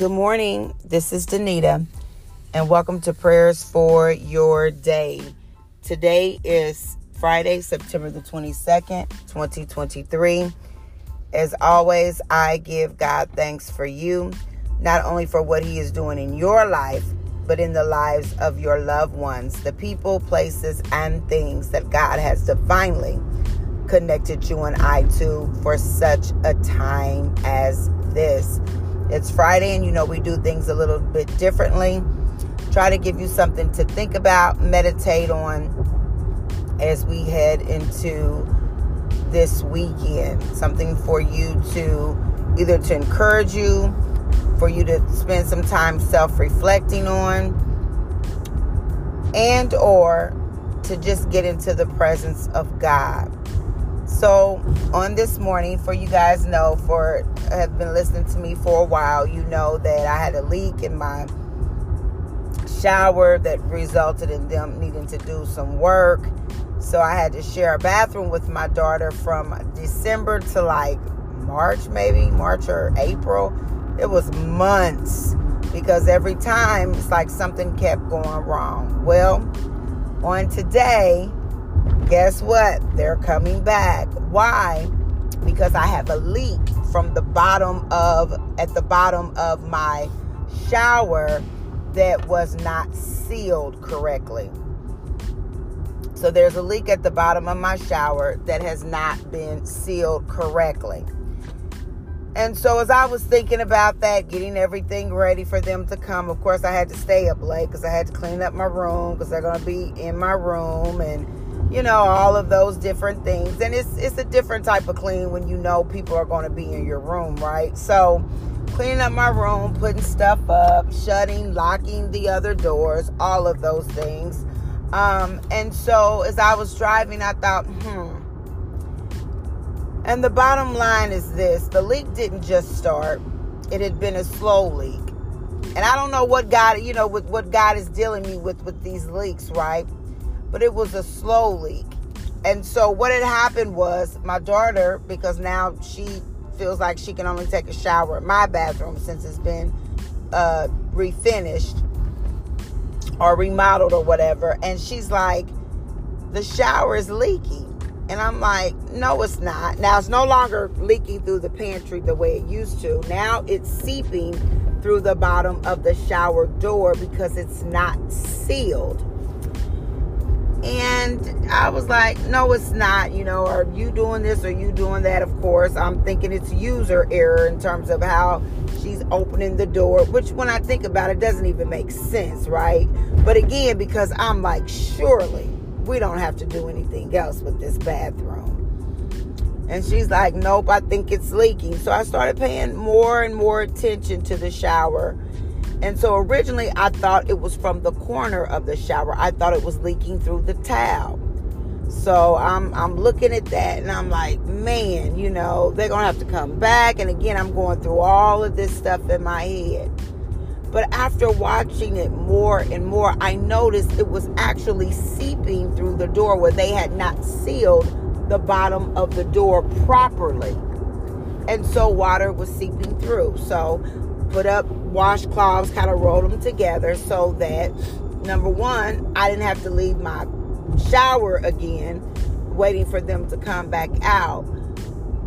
Good morning. This is Danita, and welcome to Prayers for Your Day. Today is Friday, September the 22nd, 2023. As always, I give God thanks for you, not only for what He is doing in your life, but in the lives of your loved ones, the people, places, and things that God has divinely connected you and I to for such a time as this. It's Friday, and you know, we do things a little bit differently. Try to give you something to think about, meditate on as we head into this weekend. Something for you to either to encourage you, for you to spend some time self-reflecting on, and or to just get into the presence of God. So, on this morning, for you guys know, for have been listening to me for a while, you know that I had a leak in my shower that resulted in them needing to do some work. So, I had to share a bathroom with my daughter from December to like March, maybe March or April. It was months because every time it's like something kept going wrong. Well, on today, guess what? They're coming back. Why? Because I have a leak from the bottom of at the bottom of my shower that was not sealed correctly. So there's a leak at the bottom of my shower that has not been sealed correctly. And so as I was thinking about that, getting everything ready for them to come, of course I had to stay up late because I had to clean up my room because they're to be in my room and you know, all of those different things. And it's it's a different type of clean when you know people are going to be in your room, right? So, cleaning up my room, putting stuff up, shutting, locking the other doors, all of those things. Um, and so as I was driving, I thought, hmm. And the bottom line is this the leak didn't just start, it had been a slow leak. And I don't know what God, you know, with what God is dealing me with with these leaks, right? But it was a slow leak. And so what had happened was my daughter, because now she feels like she can only take a shower in my bathroom since it's been uh, refinished or remodeled or whatever. And she's like, the shower is leaking. And I'm like, no, it's not. Now it's no longer leaking through the pantry the way it used to. Now it's seeping through the bottom of the shower door because it's not sealed. And I was like, no, it's not. You know, are you doing this? Are you doing that? Of course, I'm thinking it's user error in terms of how she's opening the door, which when I think about it, doesn't even make sense, right? But again, because I'm like, surely we don't have to do anything else with this bathroom. And she's like, nope, I think it's leaking. So I started paying more and more attention to the shower and so originally I thought it was from the corner of the shower. I thought it was leaking through the towel. So I'm I'm looking at that and I'm like, man, you know, they're gonna have to come back. And again, I'm going through all of this stuff in my head. But after watching it more and more, I noticed it was actually seeping through the door where they had not sealed the bottom of the door properly. And so water was seeping through. So put up washcloths, kind of rolled them together so that number one, I didn't have to leave my shower again, waiting for them to come back out,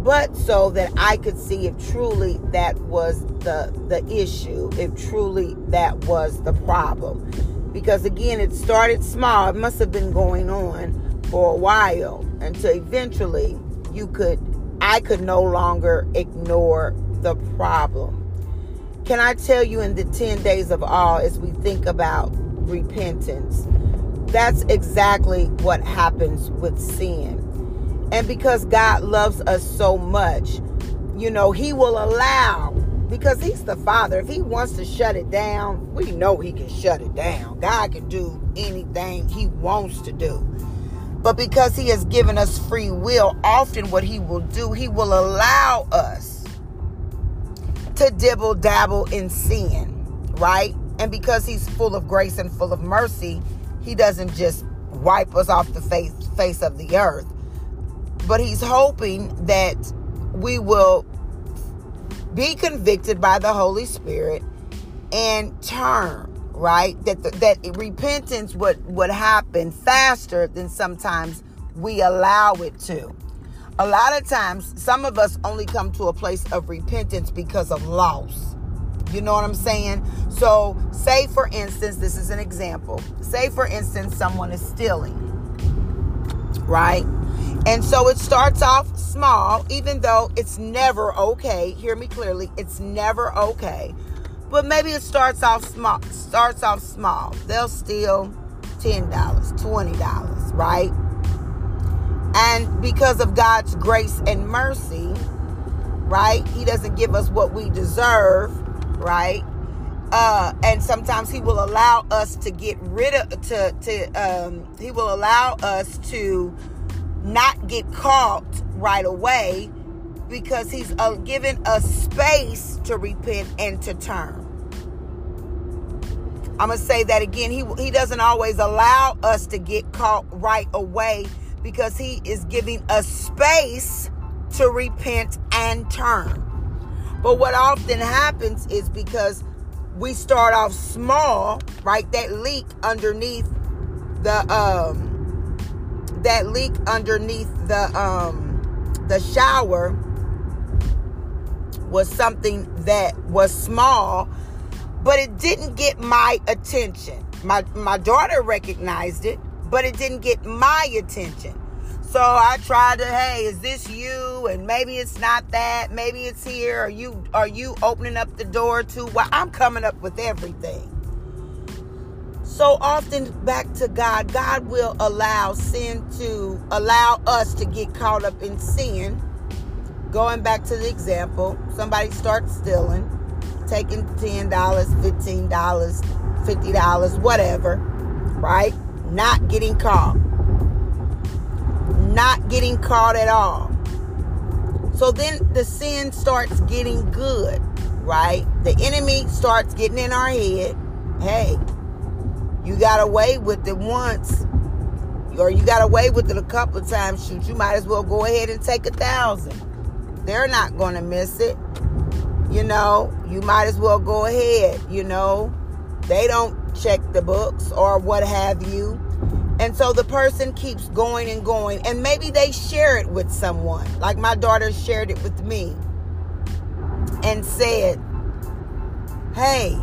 but so that I could see if truly that was the the issue, if truly that was the problem. Because again, it started small. It must have been going on for a while until eventually you could I could no longer ignore the problem. Can I tell you in the 10 days of awe as we think about repentance? That's exactly what happens with sin. And because God loves us so much, you know, He will allow, because He's the Father. If He wants to shut it down, we know He can shut it down. God can do anything He wants to do. But because He has given us free will, often what He will do, He will allow us to dibble dabble in sin, right? And because he's full of grace and full of mercy, he doesn't just wipe us off the face face of the earth. But he's hoping that we will be convicted by the Holy Spirit and turn right that the, that repentance would would happen faster than sometimes we allow it to a lot of times some of us only come to a place of repentance because of loss. You know what i'm saying? So say for instance this is an example. Say for instance someone is stealing right? And so it starts off small even though it's never okay. Hear me clearly it's never okay. But maybe it starts off small starts off small. They'll steal $10 $20 right and because of God's grace and mercy, right? He doesn't give us what we deserve, right? Uh, and sometimes he will allow us to get rid of to to um, he will allow us to not get caught right away because he's uh, given us space to repent and to turn. I'm gonna say that again. He he doesn't always allow us to get caught right away because he is giving us space to repent and turn. But what often happens is because we start off small, right? That leak underneath the um that leak underneath the um the shower was something that was small, but it didn't get my attention. My my daughter recognized it but it didn't get my attention. So I tried to, hey, is this you? And maybe it's not that. Maybe it's here. Are you are you opening up the door to well, I'm coming up with everything. So often back to God, God will allow sin to allow us to get caught up in sin. Going back to the example, somebody starts stealing, taking $10, $15, $50, whatever, right? Not getting caught. Not getting caught at all. So then the sin starts getting good, right? The enemy starts getting in our head. Hey, you got away with it once, or you got away with it a couple of times. Shoot, you might as well go ahead and take a thousand. They're not going to miss it. You know, you might as well go ahead. You know, they don't check the books or what have you. And so the person keeps going and going. And maybe they share it with someone. Like my daughter shared it with me and said, Hey,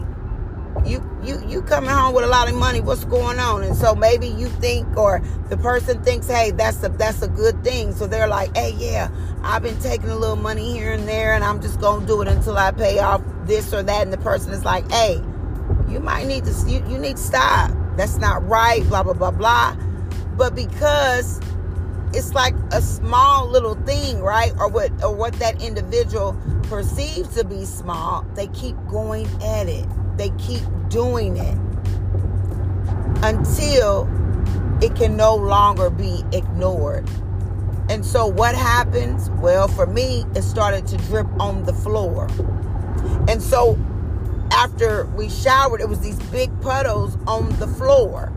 you you you coming home with a lot of money, what's going on? And so maybe you think or the person thinks, hey, that's a that's a good thing. So they're like, hey, yeah, I've been taking a little money here and there and I'm just gonna do it until I pay off this or that. And the person is like, hey, you might need to you, you need to stop that's not right blah blah blah blah. But because it's like a small little thing right? Or what or what that individual perceives to be small they keep going at it. They keep doing it until it can no longer be ignored. And so what happens? Well for me it started to drip on the floor. And so after we showered, it was these big puddles on the floor.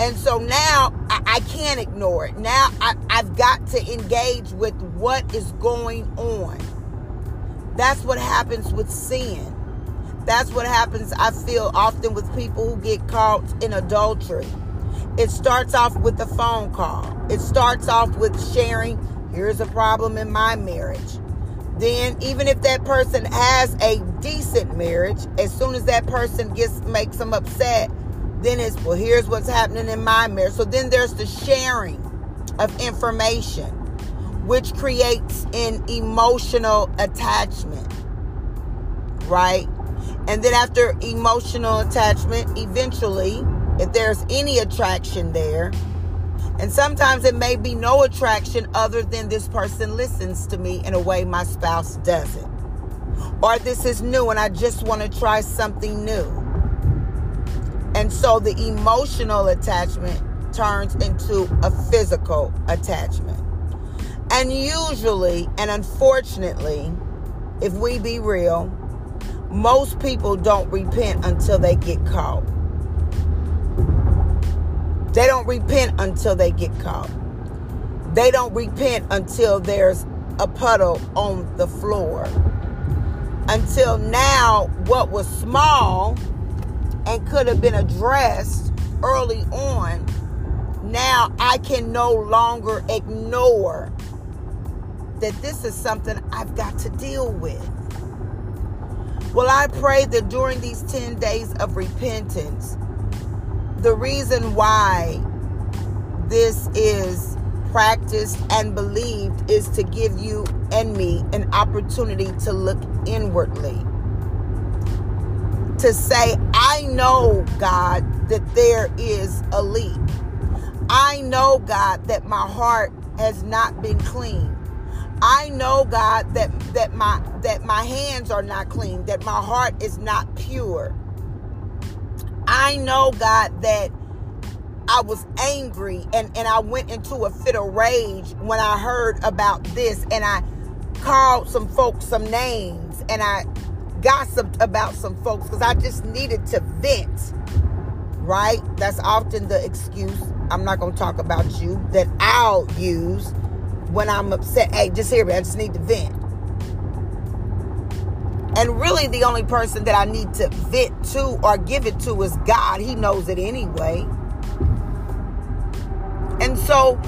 And so now I, I can't ignore it. Now I, I've got to engage with what is going on. That's what happens with sin. That's what happens, I feel, often with people who get caught in adultery. It starts off with a phone call, it starts off with sharing, here's a problem in my marriage then even if that person has a decent marriage, as soon as that person gets makes them upset, then it's well, here's what's happening in my marriage. So then there's the sharing of information, which creates an emotional attachment, right? And then after emotional attachment, eventually, if there's any attraction there, and sometimes it may be no attraction other than this person listens to me in a way my spouse doesn't. Or this is new and I just want to try something new. And so the emotional attachment turns into a physical attachment. And usually, and unfortunately, if we be real, most people don't repent until they get caught. They don't repent until they get caught. They don't repent until there's a puddle on the floor. until now what was small and could have been addressed early on now I can no longer ignore that this is something I've got to deal with. Well, I pray that during these 10 days of repentance, the reason why this is practiced and believed is to give you and me an opportunity to look inwardly. To say, I know, God, that there is a leak. I know, God, that my heart has not been clean. I know, God, that that my that my hands are not clean, that my heart is not pure. I know, God, that I was angry and, and I went into a fit of rage when I heard about this and I called some folks some names and I gossiped about some folks because I just needed to vent. Right? That's often the excuse. I'm not going to talk about you that I'll use when I'm upset. Hey, just hear me. I just need to vent. And really, the only person that I need to vent to or give it to is God. He knows it anyway. And so,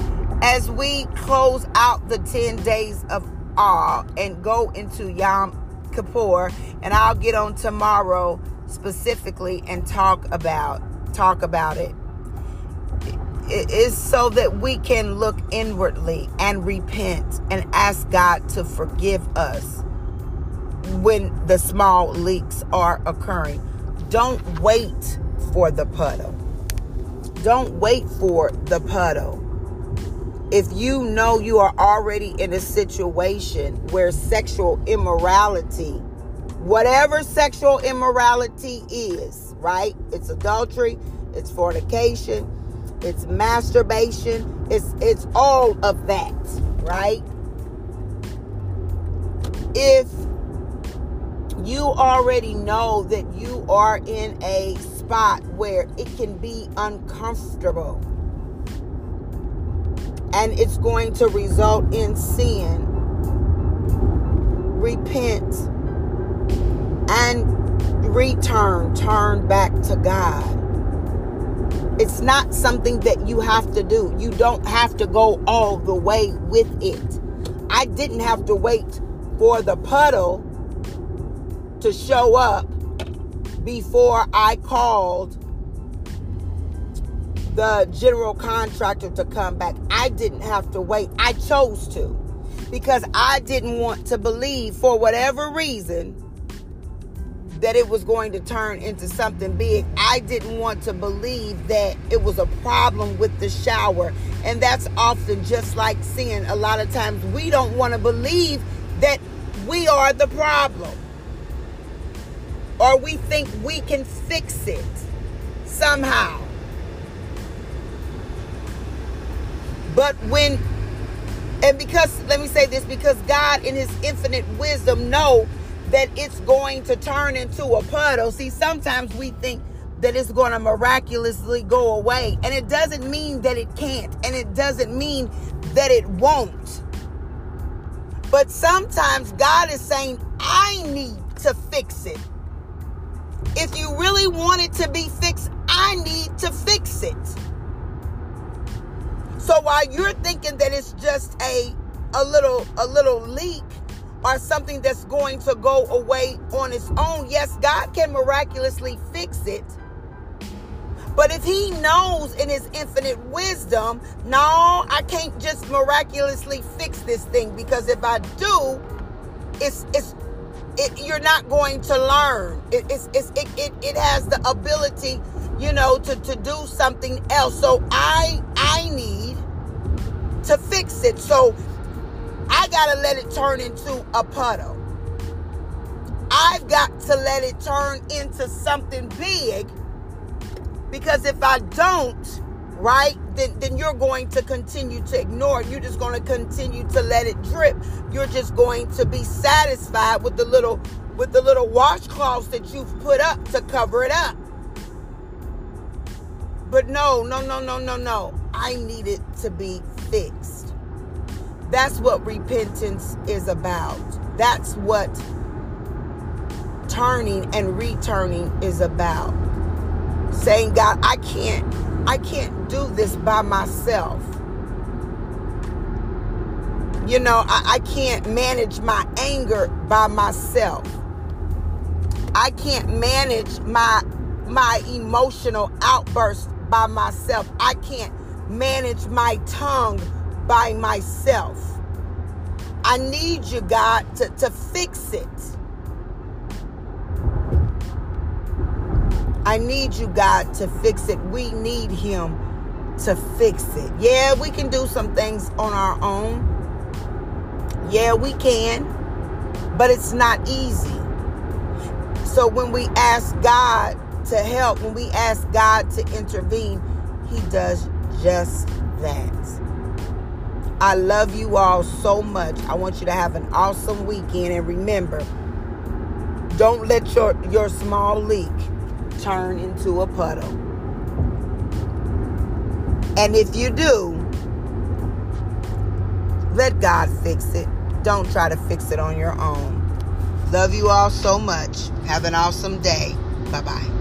as we close out the 10 days of awe and go into Yom Kippur, and I'll get on tomorrow specifically and talk about talk about it it is so that we can look inwardly and repent and ask God to forgive us when the small leaks are occurring. Don't wait for the puddle. Don't wait for the puddle. If you know you are already in a situation where sexual immorality, whatever sexual immorality is, right? It's adultery, it's fornication, it's masturbation, it's it's all of that, right? If you already know that you are in a spot where it can be uncomfortable and it's going to result in sin, repent and return, turn back to God. It's not something that you have to do. You don't have to go all the way with it. I didn't have to wait for the puddle to show up before I called the general contractor to come back. I didn't have to wait. I chose to because I didn't want to believe for whatever reason that it was going to turn into something big. I didn't want to believe that it was a problem with the shower. And that's often just like sin. A lot of times we don't want to believe that we are the problem. Or we think we can fix it somehow. But when and because let me say this because God in his infinite wisdom know that it's going to turn into a puddle. See, sometimes we think that it's going to miraculously go away, and it doesn't mean that it can't, and it doesn't mean that it won't. But sometimes God is saying, I need to fix it. If you really want it to be fixed, I need to fix it. So while you're thinking that it's just a a little a little leak or something that's going to go away on its own. Yes, God can miraculously fix it. But if he knows in his infinite wisdom, no, I can't just miraculously fix this thing because if I do, it's it's it, you're not going to learn. It, it's, it's, it, it, it has the ability, you know, to, to do something else. So I I need to fix it. So I got to let it turn into a puddle. I've got to let it turn into something big because if I don't, right, then, then you're going to continue to ignore it. You're just going to continue to let it drip. You're just going to be satisfied with the little with the little washcloths that you've put up to cover it up. But no, no, no, no, no, no. I need it to be fixed. That's what repentance is about. That's what turning and returning is about. Saying, God, I can't, I can't do this by myself. You know, I, I can't manage my anger by myself. I can't manage my my emotional outburst by myself. I can't manage my tongue by myself. I need you, God, to, to fix it. I need you, God, to fix it. We need Him to fix it. Yeah, we can do some things on our own. Yeah, we can. But it's not easy. So when we ask God to help, when we ask God to intervene, He does just that. I love you all so much. I want you to have an awesome weekend. And remember, don't let your, your small leak turn into a puddle. And if you do, let God fix it. Don't try to fix it on your own. Love you all so much. Have an awesome day. Bye bye.